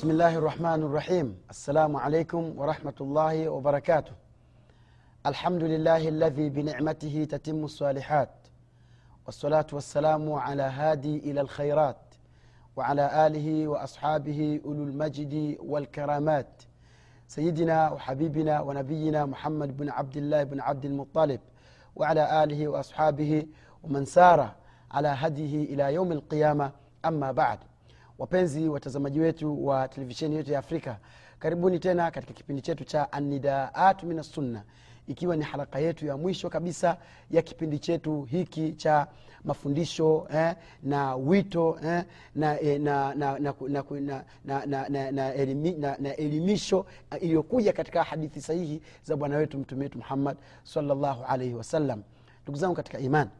بسم الله الرحمن الرحيم السلام عليكم ورحمة الله وبركاته الحمد لله الذي بنعمته تتم الصالحات والصلاة والسلام على هادي إلى الخيرات وعلى آله وأصحابه أولو المجد والكرامات سيدنا وحبيبنا ونبينا محمد بن عبد الله بن عبد المطلب وعلى آله وأصحابه ومن سار على هديه إلى يوم القيامة أما بعد wapenzi watazamaji wetu wa televisheni yetu ya afrika karibuni tena katika kipindi chetu cha anidaatu minassunna ikiwa ni haraka yetu ya mwisho kabisa ya kipindi chetu hiki cha mafundisho eh, na wito na elimisho eh, iliyokuja katika hadithi sahihi za bwana wetu mtume wetu muhammad salllahu alaihi wasallam. Ndugu zangu katika imani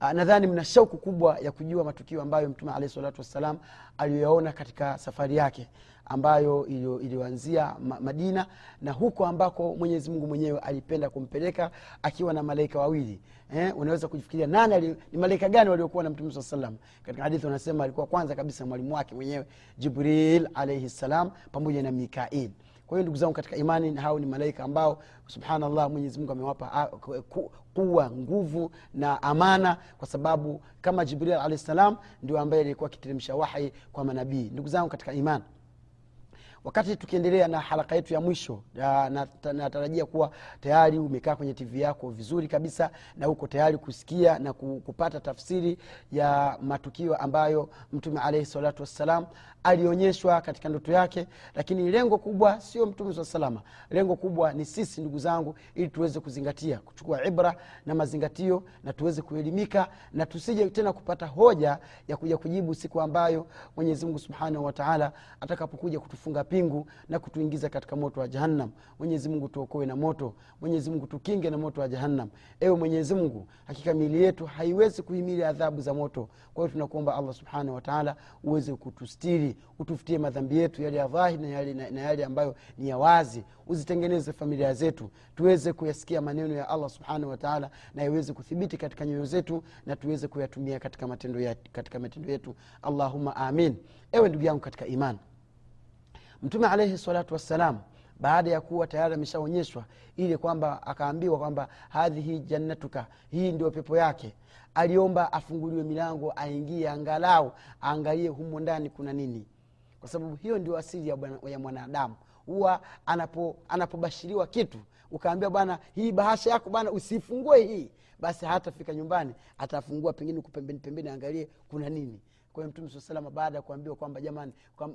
nadhani mna shauku kubwa ya kujua matukio ambayo mtume alehi salatu wassalam aliyoyaona katika safari yake ambayo iliyoanzia madina na huko ambako mwenyezi mungu mwenyewe alipenda kumpeleka akiwa na malaika wawili. Eh, unaweza kujifikiria nani ali, ni malaika gani waliokuwa na mtume saa salam katika hadithi wanasema alikuwa kwanza kabisa mwalimu wake mwenyewe jibril alaihi ssalam pamoja na mikail kwa hiyo ndugu zangu katika imani hao ni malaika ambao subhanallah mwenyezimungu amewapa kuwa nguvu na amana kwa sababu kama jibril alahi salam ndio ambaye alikuwa akiteremsha wahi kwa manabii. Ndugu zangu katika imani wakati tukiendelea na haraka yetu ya mwisho natarajia kuwa tayari umekaa kwenye tv yako vizuri kabisa na uko tayari kusikia na kupata tafsiri ya matukio ambayo mtume alaihi salatu wassalam alionyeshwa katika ndoto yake. Lakini lengo kubwa sio mtume saa salama lengo kubwa ni sisi ndugu zangu ili tuweze kuzingatia kuchukua ibra na mazingatio na tuweze kuelimika na tusije tena kupata hoja ya kuja kujibu siku ambayo mwenyezimungu subhanahu wataala atakapokuja kutufunga pingu na kutuingiza katika moto wa jahannam. Mwenyezimungu tuokoe na moto. Mwenyezimungu tukinge na moto wa jahannam. Ewe mwenyezimungu hakika miili yetu haiwezi kuhimili adhabu za moto. Kwa hiyo tunakuomba allah subhanahu wataala uweze kutustiri utufutie madhambi yetu yale ya dhahiri na yale, na, na yale ambayo ni ya wazi. Uzitengeneze familia zetu. Tuweze kuyasikia maneno ya allah subhanahu wataala na iweze kuthibiti katika nyoyo zetu na tuweze kuyatumia katika matendo, ya, katika matendo yetu. Allahuma amin. Ewe ndugu yangu katika imani mtume alaihi salatu wassalam baada ya kuwa tayari ameshaonyeshwa ili kwamba akaambiwa kwamba hadhihi jannatuka hii ndio pepo yake aliomba afunguliwe milango aingie angalau aangalie humo ndani kuna nini. Kwa sababu hiyo ndio asili ya, mwanadamu. Huwa anapo, anapobashiriwa kitu ukaambia bwana hii bahasha yako bwana usifungue hii basi hatafika nyumbani atafungua pengine kupembeni pembeni angalie kuna nini kwa hiyo mtume saa salama baada ya kuambiwa kwamba jamani kwa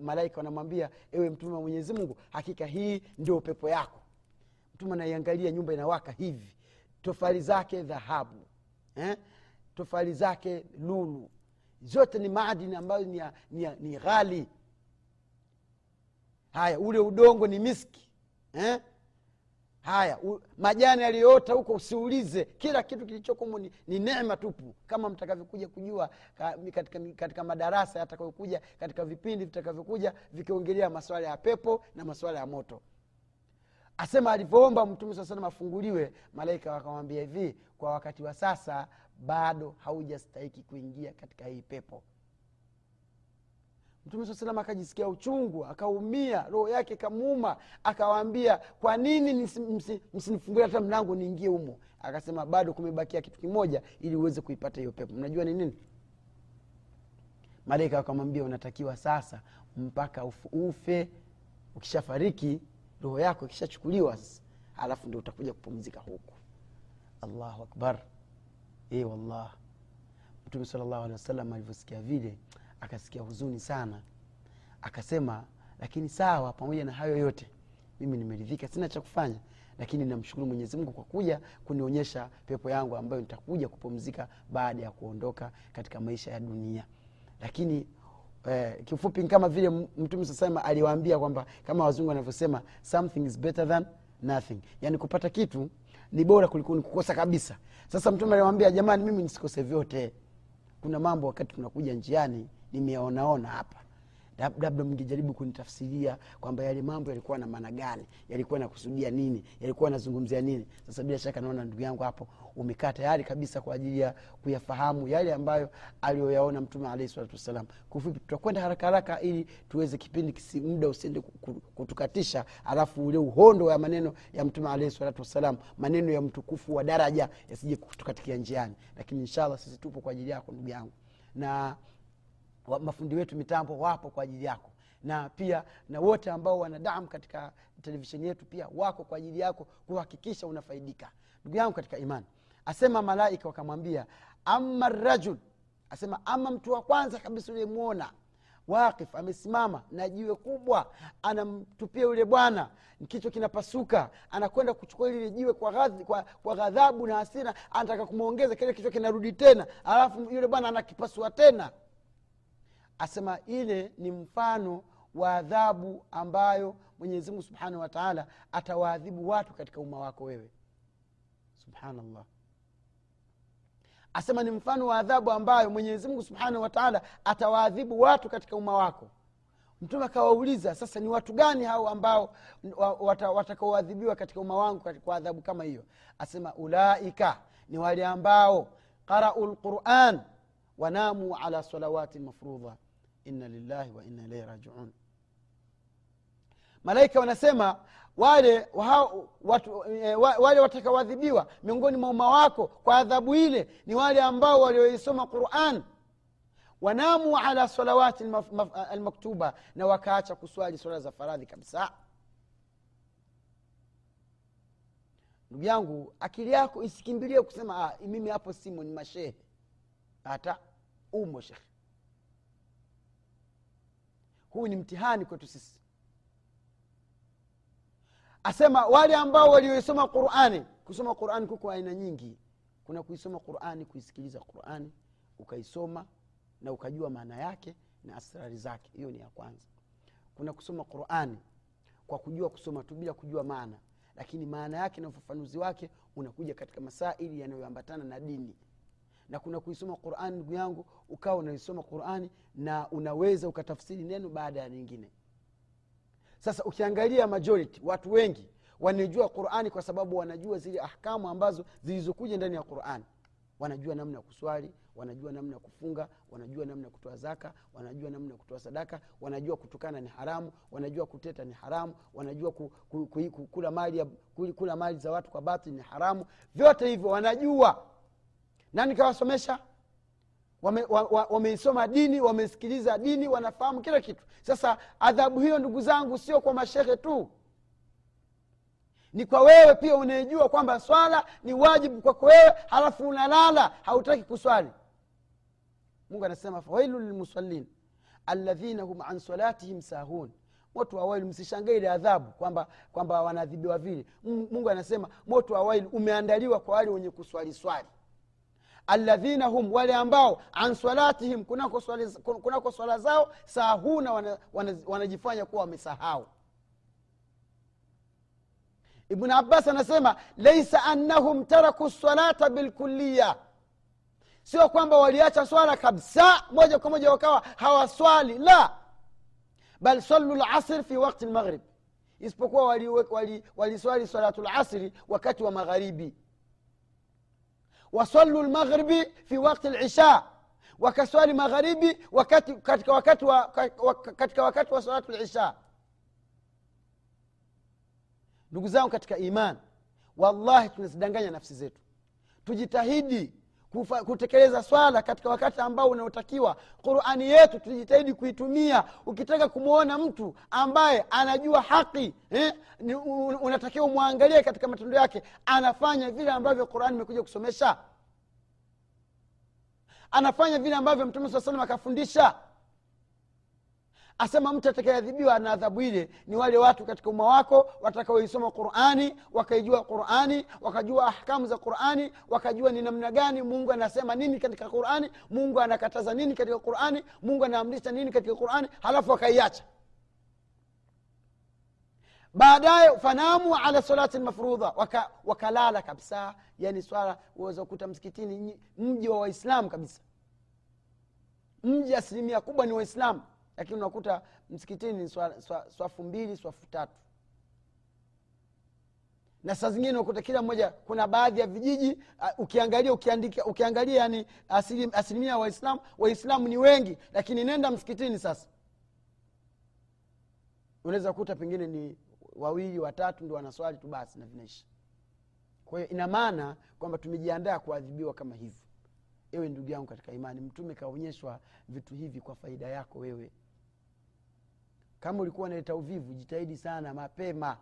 malaika wanamwambia ewe mtume wa mwenyezi mungu hakika hii ndio pepo yako mtume anaiangalia nyumba inawaka hivi tofali zake dhahabu eh? tofali zake lulu zote ni maadini ambayo ni, ni, ni ghali haya ule udongo ni miski eh? Haya u, majani yaliyoota huko usiulize. Kila kitu kilichokomo ni, ni neema tupu. Kama mtakavyokuja kujua ka, katika, katika madarasa yatakayokuja katika vipindi vitakavyokuja vikiongelea maswala ya pepo na maswala ya moto. Asema alivyoomba mtume saa salam afunguliwe malaika wakamwambia hivi kwa wakati wa sasa bado haujastahiki kuingia katika hii pepo mtume saa salam akajisikia uchungu akaumia roho yake kamuuma akawaambia kwa nini msinifungulia hata mlango niingie humo? Akasema bado kumebakia kitu kimoja ili uweze kuipata hiyo pepo. Mnajua ni nini? Malaika wakamwambia unatakiwa sasa mpaka ufe ukishafariki roho yako ikishachukuliwa alafu ndio utakuja kupumzika huku. Allahu akbar. E wallah. Mtume salllahu alehi wasallam alivyosikia vile akasikia huzuni sana. Akasema lakini sawa pamoja na hayo yote mimi nimeridhika sina cha kufanya. Lakini namshukuru mwenyezi kwa kuja kunionyesha pepo yangu ambayo nitakuja kupumzika baada ya kuondoka katika maisha ya dunia. Lakini eh, kifupi kama vile mtume sasema aliwaambia kwamba kama wazungu wanavyosema something is better than nothing. Yaani kupata kitu ni bora kuliko ni kukosa kabisa. Sasa mtume aliwambia jamani mimi nisikose vyote. Kuna mambo wakati tunakuja njiani nimeyaonaona hapa. Lab- labda mngejaribu kunitafsiria kwamba yale mambo yalikuwa na maana gani? Yalikuwa nakusudia nini? Yalikuwa nazungumzia nini? Sasa bila shaka naona ndugu yangu hapo umekaa tayari kabisa kwa ajili ya kuyafahamu yale ambayo aliyoyaona mtume alaihi salatu wassalam. Kufupi tutakwenda haraka haraka ili tuweze kipindi kisi muda usiende ku- ku- kutukatisha alafu ule uhondo wa maneno ya mtume alaihi salatu wassalam maneno ya mtukufu wa daraja yasije kutukatikia njiani. Lakini inshallah sisi tupo kwa ajili yako ndugu yangu. Na mafundi wetu mitambo wapo kwa ajili yako. Na pia na wote ambao wanadamu katika televisheni yetu pia wako kwa ajili yako kuhakikisha unafaidika. Ndugu yangu katika imani asema malaika wakamwambia ama rajul asema ama mtu wa kwanza kabisa uliyemwona. Waqif amesimama na jiwe kubwa anamtupia yule bwana. Kichwa kinapasuka anakwenda kuchukua lile jiwe kwa, ghadhi, kwa, kwa ghadhabu na hasira anataka kumwongeza kile kichwa kinarudi tena. Alafu yule bwana anakipasua tena asema ile ni mfano wa adhabu ambayo mwenyezi mungu subhanahu wa atawaadhibu watu katika umma wako wewe. Subhanallah. Asema ni mfano wa adhabu ambayo mwenyezi mungu subhanahu wa taala atawaadhibu watu katika umma wako. Mtume akawauliza sasa ni watu gani hao ambao watakaoadhibiwa wata- katika umma wangu kwa adhabu kama hiyo? Asema ulaika ni wale ambao qarau lquran wanamu ala salawati mafrudha inna lillahi wa inna rajiun. Malaika wanasema wale wao- watu, e, wale watakaoadhibiwa miongoni mwa umma wako kwa adhabu ile ni wale ambao walioisoma quran. Wanamu ala salawati almaktuba na wakaacha kuswali swala za faradhi kabisa. Ndugu yangu akili yako isikimbilie kusema ah, mimi hapo simo ni mashehe. Hata umo shekhe huu ni mtihani kwetu sisi. Asema wale ambao walioisoma qurani kusoma qurani kuko aina nyingi. Kuna kuisoma qurani kuisikiliza qurani ukaisoma na ukajua maana yake na asrari zake. Hiyo ni ya kwanza. Kuna kusoma qurani kwa kujua kusoma tu bila kujua maana. Lakini maana yake na ufafanuzi wake unakuja katika masaili yanayoambatana na dini na kuna kuisoma qurani ndugu yangu ukawa unaisoma qurani na unaweza ukatafsiri neno baada ya nyingine. Sasa ukiangalia majority watu wengi wanaijua qurani kwa sababu wanajua zile ahkamu ambazo zilizokuja ndani ya qurani. Wanajua namna ya kuswali wanajua namna ya kufunga wanajua namna ya kutoa zaka wanajua namna ya kutoa sadaka wanajua kutukana ni haramu wanajua kuteta ni haramu wanajua ku, ku, ku, ku, kula, mali ya, kula mali za watu kwa batili ni haramu. Vyote hivyo wanajua nani kawasomesha? Wameisoma wame, wame dini wamesikiliza dini wanafahamu kila kitu. Sasa adhabu hiyo ndugu zangu sio kwa mashehe tu. Ni kwa wewe pia unayejua kwamba swala ni wajibu kwako wewe halafu unalala hautaki kuswali. Mungu anasema fawailu lilmusallin alladhina hum an salatihim sahun. Moto wa waili msishangae ile adhabu kwamba kwamba wanaadhibiwa vile. Mungu anasema moto wa waili umeandaliwa kwa wale wenye kuswali swali alladhina hum wale ambao an salatihim kunako swala zao sahuna wanajifanya wana, wana kuwa wamesahau. Ibn abbas anasema laisa annahum taraku salata bilkuliya sio kwamba waliacha swala kabisa moja kwa moja wakawa hawaswali la. Bal salu lasr fi wakti lmaghrib isipokuwa waliswali wali, wali waliswali salatu lasri wakati wa magharibi وصلوا المغرب في وقت العشاء وكسوال مغربي وكتك وكت وصلاة العشاء. نقول زاهم كتك إيمان. والله تنسدنغني نفسي زيتو تجتهدي kufa, kutekeleza swala katika wakati ambao unaotakiwa. Qurani yetu tujitahidi kuitumia. Ukitaka kumwona mtu ambaye anajua haki eh, unatakiwa umwangalie katika matendo yake anafanya vile ambavyo qurani imekuja kusomesha. Anafanya vile ambavyo mtume saa salam akafundisha asema mtu atakayeadhibiwa na adhabu ile ni wale watu katika umma wako watakaoisoma qurani wakaijua qurani wakajua ahkamu za qurani wakajua ni namna gani mungu anasema nini katika qurani mungu anakataza nini katika qurani mungu anaamrisha nini katika qurani halafu wakaiacha baadaye fanamu ala salati lmafrudha waka, wakalala kabisa. Yani swala uweza kukuta msikitini mji wa waislamu kabisa. Mji asilimia kubwa ni waislamu lakini unakuta msikitini swa- swa- swafu mbili swafu tatu. Na saa zingine unakuta kila mmoja kuna baadhi ya vijiji uh, ukiangalia ukiandika ukiangalia yani asili, asilimia ya waislamu waislamu ni wengi lakini nenda msikitini sasa. Unaweza kuta pengine ni wawili watatu ndo wanaswali tu basi na vinaisha. Kwa hiyo ina maana kwamba tumejiandaa kuadhibiwa kama hivyo. Ewe ndugu yangu katika imani mtume kaonyeshwa vitu hivi kwa faida yako wewe kama ulikuwa unaleta uvivu jitahidi sana mapema.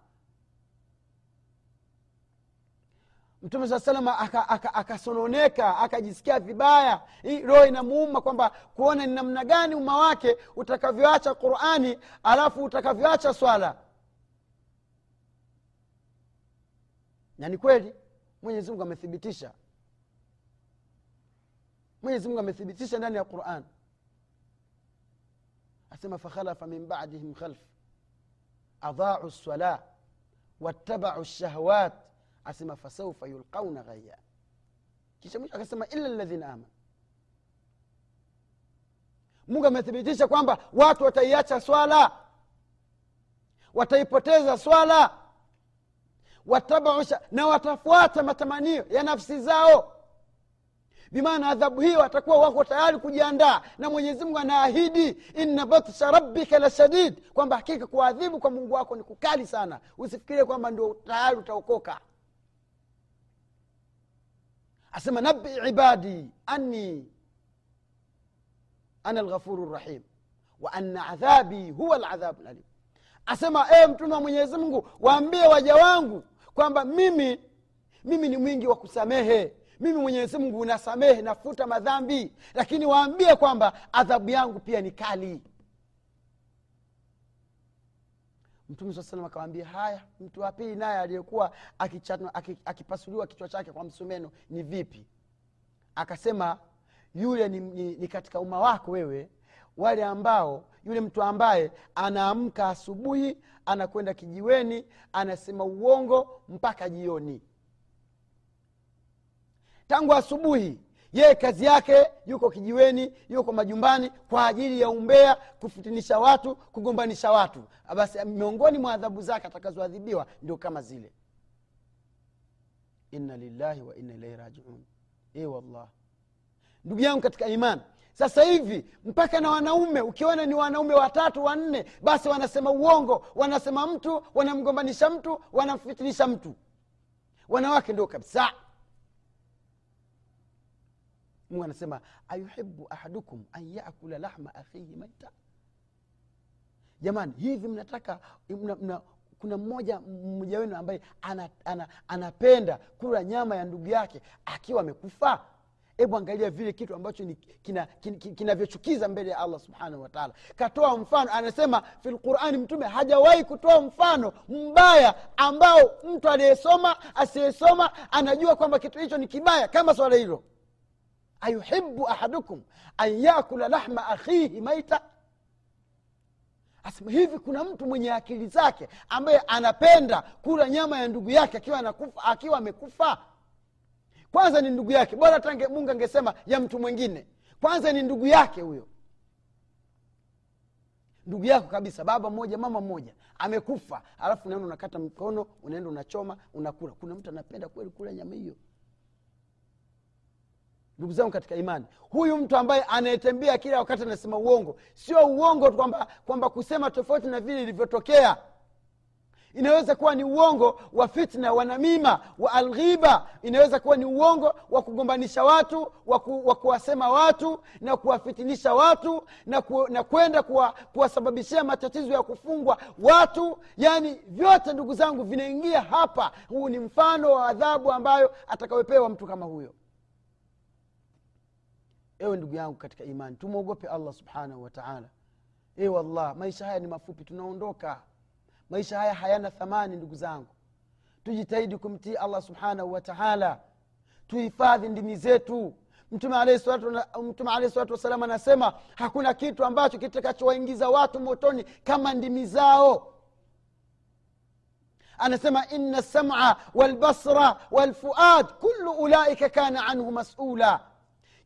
Mtume saa salama akasononeka aka, aka akajisikia vibaya. Hii roho inamuuma kwamba kuona ni namna gani umma wake utakavyoacha qurani alafu utakavyoacha swala. Na ni kweli mwenyezi mungu amethibitisha. Mwenyezi mungu amethibitisha ndani ya quran asema fakhalafa min badihim khalf adhaau lsala wattabau lshahawat asema fasaufa yulqauna ghaya kisha mwisho akasema illa ladhina amanu mungu amethibitisha kwamba watu wataiacha swala wataipoteza swala watabau na watafuata matamanio ya nafsi zao bimaana adhabu hiyo watakuwa wako tayari kujiandaa. Na mwenyezi mungu anaahidi inna batsha rabbika la shadid kwamba hakika kuadhibu kwa mungu wako ni kukali sana. Usifikirie kwamba ndio tayari utaokoka. Asema nabi ibadi anni ana lghafuru rahim wa anna adhabi huwa ladhabu lalim asema ee mtume wa mwenyezi mungu waambie waja wangu kwamba mimi mimi ni mwingi wa kusamehe mimi mwenyezi mungu unasamehe nafuta madhambi. Lakini waambie kwamba adhabu yangu pia ni kali. Mtume saa salam akawambia haya mtu wa pili naye aliyekuwa akipasuliwa kichwa chake kwa msumeno ni vipi? Akasema yule ni, ni, ni katika umma wako wewe. Wale ambao yule mtu ambaye anaamka asubuhi anakwenda kijiweni anasema uongo mpaka jioni tangu asubuhi yeye kazi yake yuko kijiweni yuko majumbani kwa ajili ya umbea kufitinisha watu kugombanisha watu. Basi miongoni mwa adhabu zake atakazoadhibiwa ndio kama zile. Inna lillahi wa inna ilaihi rajiun. Wallah ndugu yangu katika imani sasa hivi mpaka na wanaume ukiona ni wanaume watatu wanne basi wanasema uongo wanasema mtu wanamgombanisha mtu wanamfitinisha mtu. Wanawake ndio kabisa mungu anasema ayuhibu ahadukum an yakula lahma akhihi maita. Jamani hivi mnataka mna, mna, kuna mmoja mmoja wenu ambaye ana, ana, anapenda kula nyama ya ndugu yake akiwa amekufa? Hebu angalia vile kitu ambacho kinavyochukiza kina, mbele ya allah subhanahu wataala katoa mfano anasema fi lqurani mtume hajawahi kutoa mfano mbaya ambao mtu aliyesoma asiyesoma anajua kwamba kitu hicho ni kibaya kama swala hilo ayuhibu ahadukum an yakula lahma akhihi maita. Asema hivi kuna mtu mwenye akili zake ambaye anapenda kula nyama ya ndugu yake akiwa amekufa? Kwanza ni ndugu yake. Bora hata mungu angesema ya mtu mwingine. Kwanza ni ndugu yake huyo. Ndugu yako kabisa baba mmoja mama mmoja amekufa. Alafu unaenda unakata mkono unaenda unachoma unakula. Kuna mtu anapenda kweli kula nyama hiyo ndugu zangu katika imani huyu mtu ambaye anayetembea kila wakati anasema uongo sio uongo kwamba kwamba kusema tofauti na vile ilivyotokea. Inaweza kuwa ni uongo wa fitna wa namima wa alghiba. Inaweza kuwa ni uongo wa kugombanisha watu wa kuwasema watu na kuwafitinisha watu na, ku, na kwenda kuwasababishia matatizo ya kufungwa watu. Yaani vyote ndugu zangu vinaingia hapa. Huu ni mfano wa adhabu ambayo atakawepewa mtu kama huyo ewe ndugu yangu katika imani tumwogope allah subhanahu wataala e wallah maisha haya ni mafupi tunaondoka. Maisha haya hayana thamani ndugu zangu. Tujitahidi kumtii allah subhanahu wataala tuhifadhi ndimi zetu. Mtume alehi salatu wassalam anasema hakuna kitu ambacho kitakachowaingiza watu motoni kama ndimi zao. Anasema ina lsama walbasra walfuad kulu ulaika kana anhu masula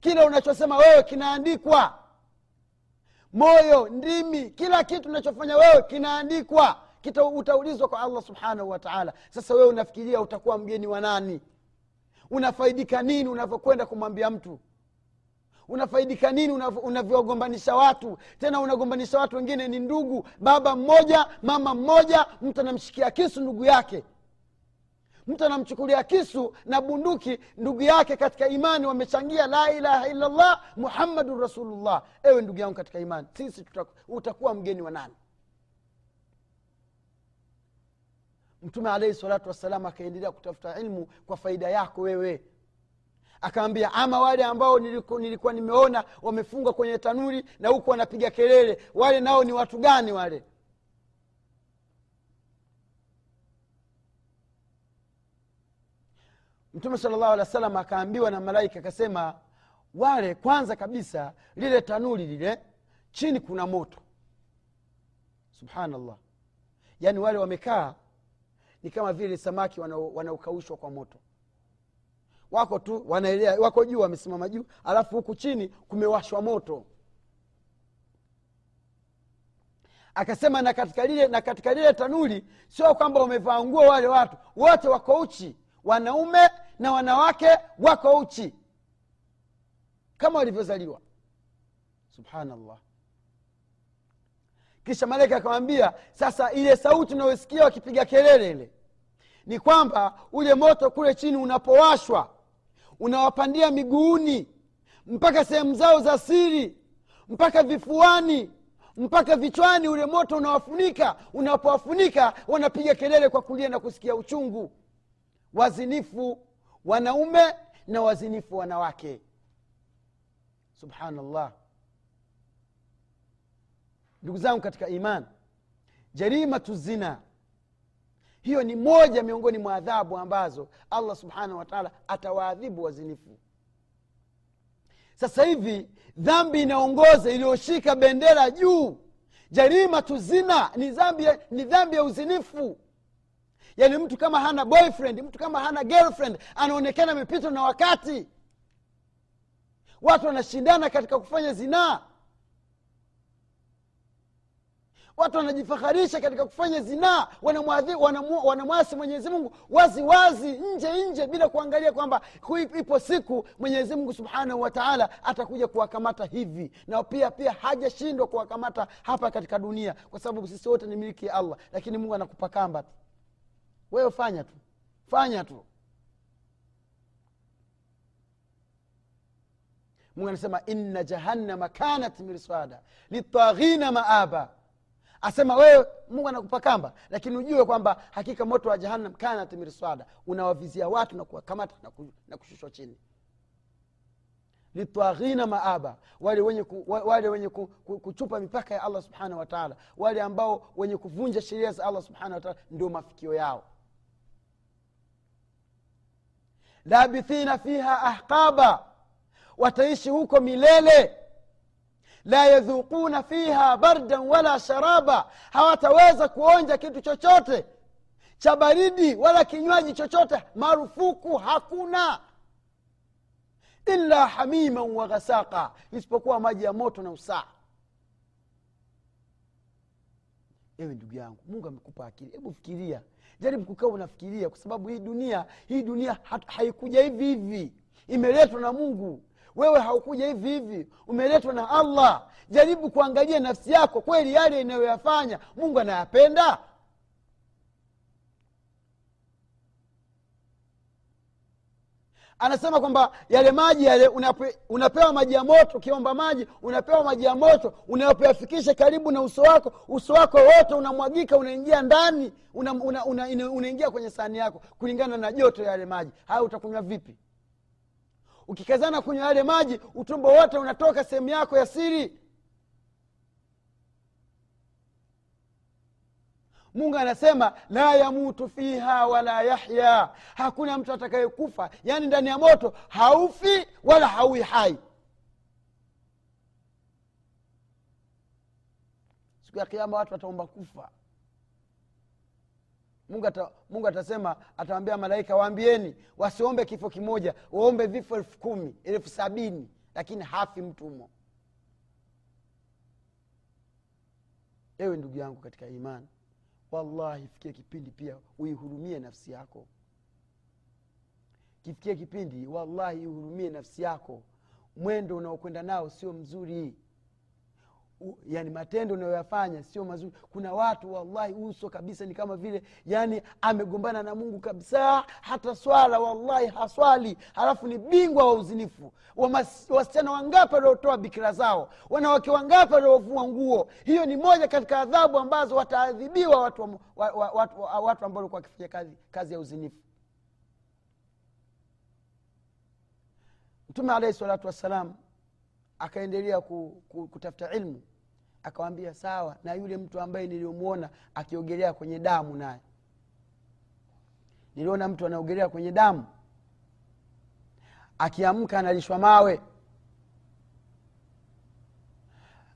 kile unachosema wewe kinaandikwa. Moyo ndimi kila kitu unachofanya wewe kinaandikwa. Kita utaulizwa kwa allah subhanahu wataala sasa wewe unafikiria utakuwa mgeni wa nani? Unafaidika nini unavyokwenda kumwambia mtu? Unafaidika nini unavyogombanisha watu? Tena unagombanisha watu wengine ni ndugu baba mmoja mama mmoja mtu anamshikia kisu ndugu yake mtu anamchukulia kisu na bunduki ndugu yake katika imani wamechangia la ilaha illallah muhammadun rasulullah. Ewe ndugu yangu katika imani sisi utakuwa mgeni wa nani? Mtume alaihi salatu wassalam akaendelea kutafuta ilmu kwa faida yako wewe. Akaambia ama wale ambao niliku, nilikuwa nimeona wamefungwa kwenye tanuri na huku wanapiga kelele wale nao ni watu gani wale mtume sala alehi wa sallam akaambiwa na malaika akasema wale kwanza kabisa lile tanuri lile chini kuna moto. Subhanallah. Yaani wale wamekaa ni kama vile samaki wanao- wanaokaushwa kwa moto. Wako tu wanaelea wako juu wamesimama juu alafu huku chini kumewashwa moto. Akasema na katika lile na katika lile tanuri sio kwamba wamevaa nguo wale watu wote wako uchi wanaume na wanawake wako uchi. Kama walivyozaliwa. Subhanallah. Kisha malaika akamwambia sasa ile sauti unayosikia wakipiga kelele ile ni kwamba ule moto kule chini unapowashwa unawapandia miguuni mpaka sehemu zao za siri mpaka vifuani mpaka vichwani ule moto unawafunika unapowafunika wanapiga kelele kwa kulia na kusikia uchungu. Wazinifu wanaume na wazinifu wanawake. Subhanallah. Ndugu zangu katika iman jarimatu zina hiyo ni moja miongoni mwa adhabu ambazo allah subhanahu wataala atawaadhibu wazinifu. Sasa hivi dhambi inaongoza iliyoshika bendera juu. Jarimatu zina ni dhambi ni dhambi ya uzinifu yaani mtu kama hana boyfriend mtu kama hana girlfriend anaonekana amepitwa na wakati. Watu wanashindana katika kufanya zinaa watu wanajifaharisha katika kufanya zinaa wanamwasi wanamu- mwenyezi mungu wazi wazi nje nje bila kuangalia kwamba ipo siku mwenyezi mungu subhanahu wa taala atakuja kuwakamata hivi. Na pia pia hajashindwa kuwakamata hapa katika dunia kwa sababu sisi wote ni miliki ya allah lakini mungu anakupa kamba tu wewe fanya tu. Fanya tu. Mungu anasema inna jahannama kanat mirsada litaghina maaba. Asema wewe mungu anakupa kamba lakini ujue kwamba hakika moto wa jahannam kanat mirsada unawavizia watu na kuwakamata na kushushwa chini. Litaghina maaba wale wenye, ku, wale wenye ku, ku, kuchupa mipaka ya allah subhanahu wataala wale ambao wenye kuvunja sheria za allah subhanahu wataala ndio mafikio yao labithina fiha ahqaba wataishi huko milele. La yadhuquna fiha bardan wala sharaba hawataweza kuonja kitu chochote cha baridi wala kinywaji chochote marufuku hakuna. Illa hamiman wa ghasaqa isipokuwa maji ya moto na usaa ewe ndugu yangu mungu amekupa akili. Hebu fikiria. Jaribu kukaa unafikiria kwa sababu hii dunia hii dunia haikuja hivi hivi. Imeletwa na mungu. Wewe haukuja hivi hivi. Umeletwa na allah. Jaribu kuangalia nafsi yako kweli yale inayoyafanya mungu anayapenda anasema kwamba yale maji yale unape, unapewa maji ya moto ukiomba maji unapewa maji ya moto unapoyafikisha karibu na uso wako uso wako wote unamwagika unaingia ndani unaingia una, una, una, una kwenye sahani yako kulingana na joto ya yale maji. Haya utakunywa vipi? Ukikazana kunywa yale maji utumbo wote unatoka sehemu yako ya siri mungu anasema la yamutu fiha wala yahya. Hakuna mtu atakayekufa yaani ndani ya moto haufi wala hauwi hai. Siku ya kiama watu wataomba kufa. Mungu, ata, mungu atasema atawambia malaika waambieni wasiombe kifo kimoja waombe vifo elfu kumi elfu sabini lakini hafi mtu humo. Ewe ndugu yangu katika imani wallahi fikia kipindi pia uihurumie nafsi yako. Kifikie kipindi wallahi ihurumie nafsi yako. Mwendo unaokwenda nao sio mzuri Yani matendo unayoyafanya sio mazuri. Kuna watu wallahi uso kabisa ni kama vile yani amegombana na mungu kabisa hata swala wallahi haswali. Halafu ni bingwa wa uzinifu. Wasichana wangapi waliotoa bikira zao? Wanawake wangapi waliovua nguo? Hiyo ni moja katika adhabu ambazo wataadhibiwa watu, wa, wa, wa, watu, wa, watu ambao walikuwa wakifanya kazi, kazi ya uzinifu. Mtume alaihi salatu wassalam akaendelea ku, ku, kutafuta ilmu. Akawambia sawa na yule mtu ambaye niliyomwona akiogelea kwenye damu naye. Niliona mtu anaogelea kwenye damu. Akiamka analishwa mawe.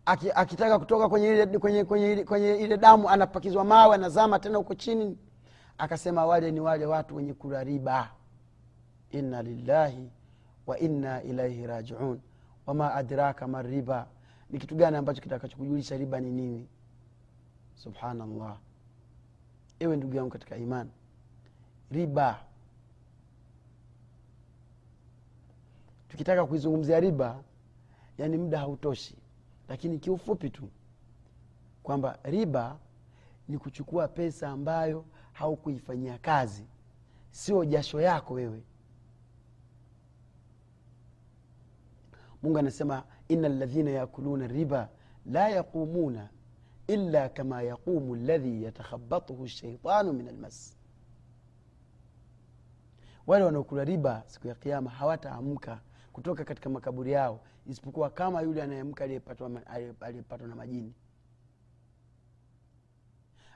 Aki, akitaka kutoka kwenye ile, kwenye, kwenye, kwenye ile damu anapakizwa mawe anazama tena huko chini. Akasema wale ni wale watu wenye kula riba. Inna lillahi wa inna ilaihi rajiun wama adraka mariba ni kitu gani ambacho kitakachokujulisha riba ni nini? Subhanallah. Ewe ndugu yangu katika imani riba. Tukitaka kuizungumzia riba yani muda hautoshi. Lakini kiufupi tu kwamba riba ni kuchukua pesa ambayo haukuifanyia kazi. Sio jasho yako wewe mungu anasema ina ladhina yakuluna riba la yaqumuna illa kama yaqumu ladhi yatakhabatuhu shaitanu min almas. Wale wanaokula riba siku ya kiama hawataamka kutoka katika makaburi yao isipokuwa kama yule anayeamka aliyepatwa na majini.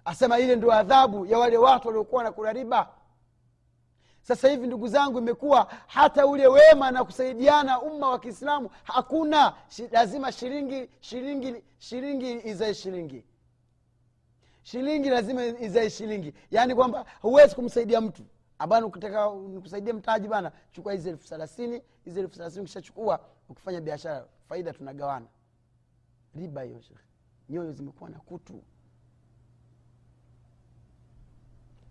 Asema ile ndio adhabu ya wale watu waliokuwa wanakula riba sasa hivi ndugu zangu imekuwa hata ule wema na kusaidiana umma wa kiislamu hakuna Shi, lazima shilingi shilingi shilingi izae shilingi. Shilingi lazima izae shilingi. Yaani kwamba huwezi kumsaidia mtu. Abana ukitaka nikusaidia mtaji bana chukua hizi elfu thelathini hizi elfu thelathini ukishachukua ukifanya biashara faida tunagawana. Riba hiyo shekhe nyoyo zimekuwa na kutu.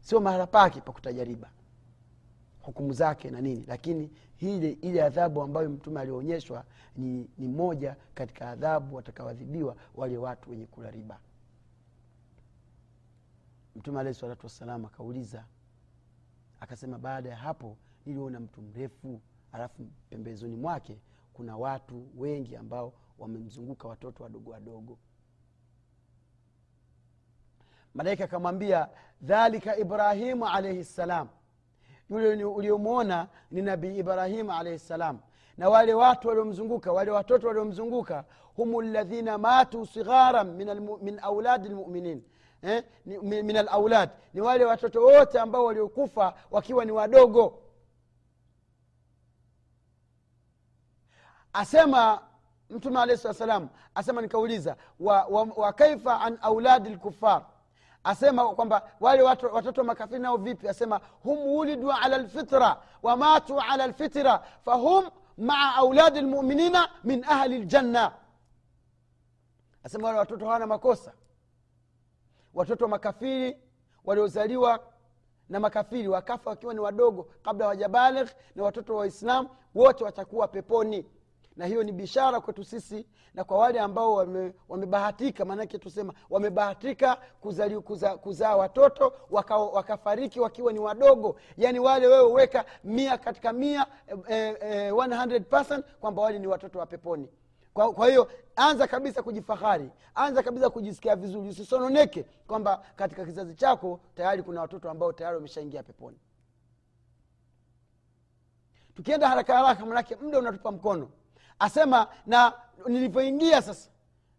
Sio mahala pake pakutaja riba hukumu zake na nini. Lakini ile ile adhabu ambayo mtume alionyeshwa ni, ni moja katika adhabu watakaoadhibiwa wale watu wenye kula riba. Mtume alahi salatu wassalam akauliza akasema baada ya hapo niliona mtu mrefu alafu pembezoni mwake kuna watu wengi ambao wamemzunguka watoto wadogo wadogo. Malaika akamwambia dhalika ibrahimu alaihi ssalam yule uliomwona ni nabii ibrahimu alaihi ssalam na wale watu waliomzunguka wale watoto waliomzunguka humu ladhina matu sigharan min, almu, min auladi lmuminin eh? min alaulad ni wale watoto wote ambao waliokufa wakiwa ni wadogo. Asema mtume alahi saa salam asema nikauliza wa, wa, wa kaifa an auladi lkufar asema kwamba wale watoto makafiri nao vipi? Asema hum wulidu ala lfitra wamatu ala lfitra fahum maa auladi lmuminina min ahli ljanna asema wale watoto hawana makosa. Watoto makafiri waliozaliwa na makafiri wakafa wakiwa ni wadogo kabla hawajabaligh na watoto wa waislamu wote watakuwa peponi na hiyo ni bishara kwetu sisi na kwa wale ambao wamebahatika wame maanake tusema wamebahatika kuzaa kuza, kuza watoto waka, wakafariki wakiwa ni wadogo. Yaani wale wewe weka mia katika mia eh, eh, 100 kwamba wale ni watoto wa peponi. Kwa, kwa hiyo anza kabisa kujifahari anza kabisa kujisikia vizuri. Usisononeke kwamba katika kizazi chako tayari kuna watoto ambao tayari wameshaingia peponi. Tukienda haraka haraka manake muda unatupa mkono asema na nilivyoingia sasa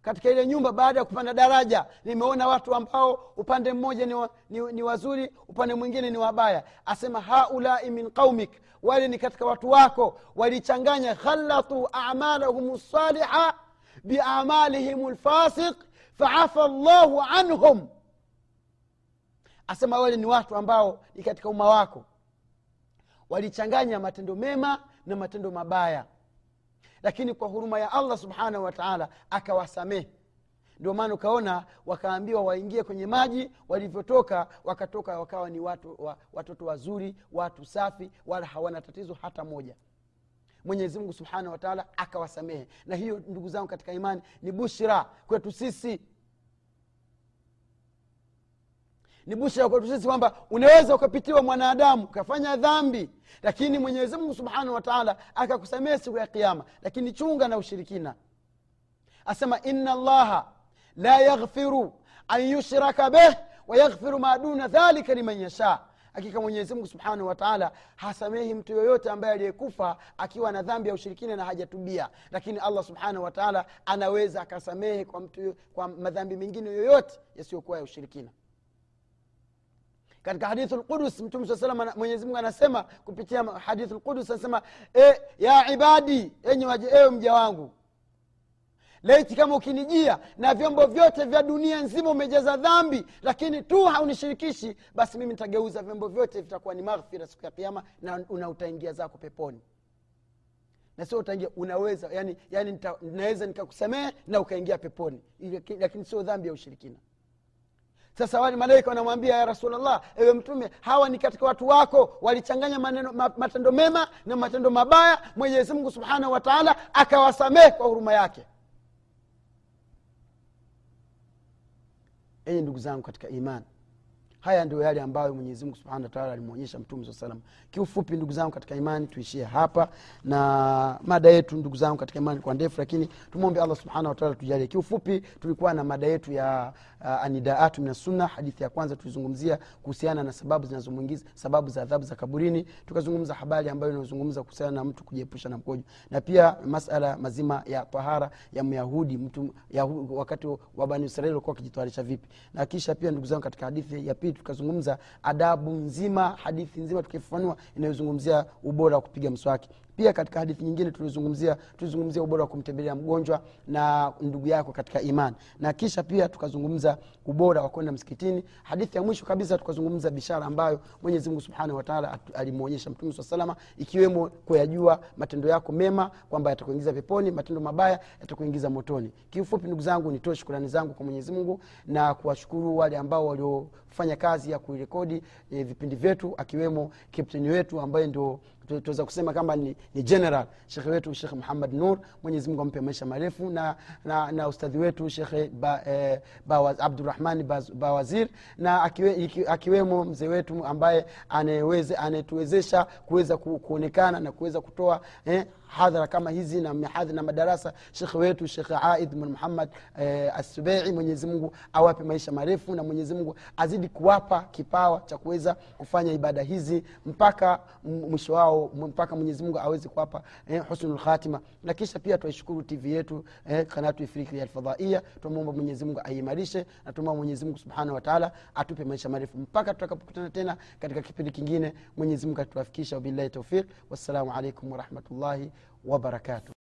katika ile nyumba baada ya kupanda daraja nimeona watu ambao upande mmoja ni, wa, ni, ni wazuri upande mwingine ni wabaya. Asema haulai min qaumik. Wale ni katika watu wako walichanganya khalatu amalahum lsaliha biamalihim lfasiq faafa llahu anhum. Asema wale ni watu ambao ni katika umma wako walichanganya matendo mema na matendo mabaya lakini kwa huruma ya allah subhanahu wataala akawasamehe. Ndio maana ukaona wakaambiwa waingie kwenye maji walivyotoka wakatoka wakawa ni watu wa, watoto wazuri watu safi wala hawana tatizo hata moja. Mwenyezi mungu subhanahu wataala akawasamehe. Na hiyo ndugu zangu katika imani ni bushra kwetu sisi ni busha kwetu sisi kwamba unaweza ukapitiwa mwanadamu ukafanya dhambi lakini mwenyezi mungu subhanahu wataala akakusamehe siku ya kiama lakini chunga na ushirikina. Asema ina llaha la yaghfiru an yushraka beh wayaghfiru ma duna dhalika liman yasha. Hakika mwenyezimungu subhanahu wataala hasamehi mtu yoyote ambaye aliyekufa akiwa na dhambi ya ushirikina na hajatubia. Lakini allah subhanahu wataala anaweza akasamehe kwa kwa madhambi mengine yoyote yasiyokuwa ya ushirikina katika hadithu lqudus mtume saa salam mwenyezimungu anasema kupitia hadithu lqudus anasema e, ya ibadi enye waje ewe mja wangu. Laiti kama ukinijia na vyombo vyote vya dunia nzima umejaza dhambi lakini tu haunishirikishi basi mimi nitageuza vyombo vyote vitakuwa ni maghfira siku ya kiama na una utaingia zako peponi. Na sio utaingia unaweza yani, yani naweza nikakusamehe na ukaingia peponi. Lakini sio dhambi ya ushirikina sasa wale malaika wanamwambia ya rasulllah ewe mtume hawa ni katika watu wako. Walichanganya maneno, ma, matendo mema na matendo mabaya. Mwenyezi mungu subhanahu wataala akawasamehe kwa huruma yake. Enyi ndugu zangu katika imani haya ndio yale ambayo mwenyezimungu subhanahu wataala alimwonyesha mtume saa salam kiufupi ndugu zangu katika imani tuishie hapa. Na mada yetu ndugu zangu katika imani kwa ndefu lakini tumwombe allah subhanahu wataala tujalie kiufupi tulikuwa na mada yetu ya uh, anidaatu min sunna hadithi ya kwanza tulizungumzia kuhusiana na sababu zinazomwingiza sababu za adhabu za kaburini. Tukazungumza habari ambayo inazungumza kuhusiana na mtu kujiepusha na mkojo. Na pia masala mazima ya tahara ya myahudi mtu yahu, wakati wa bani israeli walikuwa wakijitwarisha vipi. Na kisha pia ndugu zangu katika hadithi ya pili tukazungumza adabu nzima hadithi nzima tukifafanua inayozungumzia ubora wa kupiga mswaki pia katika hadithi nyingine tulizungumzia tulizungumzia ubora wa kumtembelea mgonjwa na ndugu yako katika imani. Na kisha pia tukazungumza ubora wa kwenda msikitini. Hadithi ya mwisho kabisa tukazungumza bishara ambayo mwenyezi mungu subhanahu wataala alimwonyesha mtume saa salama ikiwemo kuyajua matendo yako mema kwamba yatakuingiza peponi matendo mabaya yatakuingiza motoni. Kiufupi ndugu zangu nitoe shukurani zangu kwa mwenyezi mungu na kuwashukuru wale ambao waliofanya kazi ya kurekodi e, vipindi vyetu akiwemo kapteni wetu ambaye ndio tuweza kusema kwamba ni, ni general. Shekhe wetu shekhe muhammad nur mwenyezi mungu ampe maisha marefu na, na, na ustadhi wetu shekhe ba, eh, ba, abdurahmani bawazir na akiwe, akiwemo mzee wetu ambaye anayetuwezesha kuweza kuonekana na kuweza kutoa eh, hadhara kama hizi na mihadhi na madarasa shekhe wetu shekhe aid bin muhammad eh, asubei mwenyezimungu awape maisha marefu na mwenyezimungu azidi kuwapa kipawa cha kuweza kufanya ibada hizi mpaka mwisho wao mpaka mwenyezimungu aweze kuwapa eh, husnulkhatima na kisha pia twaishukuru tv yetu eh, kanatu ifriki alfadhaia tumwomba mwenyezimungu aimarishe na tumwomba mwenyezimungu subhanahu wataala atupe maisha marefu mpaka tutakapokutana tena katika kipindi kingine. Mwenyezimungu atuwafikisha wabillahi taufiq wassalamu alaikum warahmatullahi وبركاته.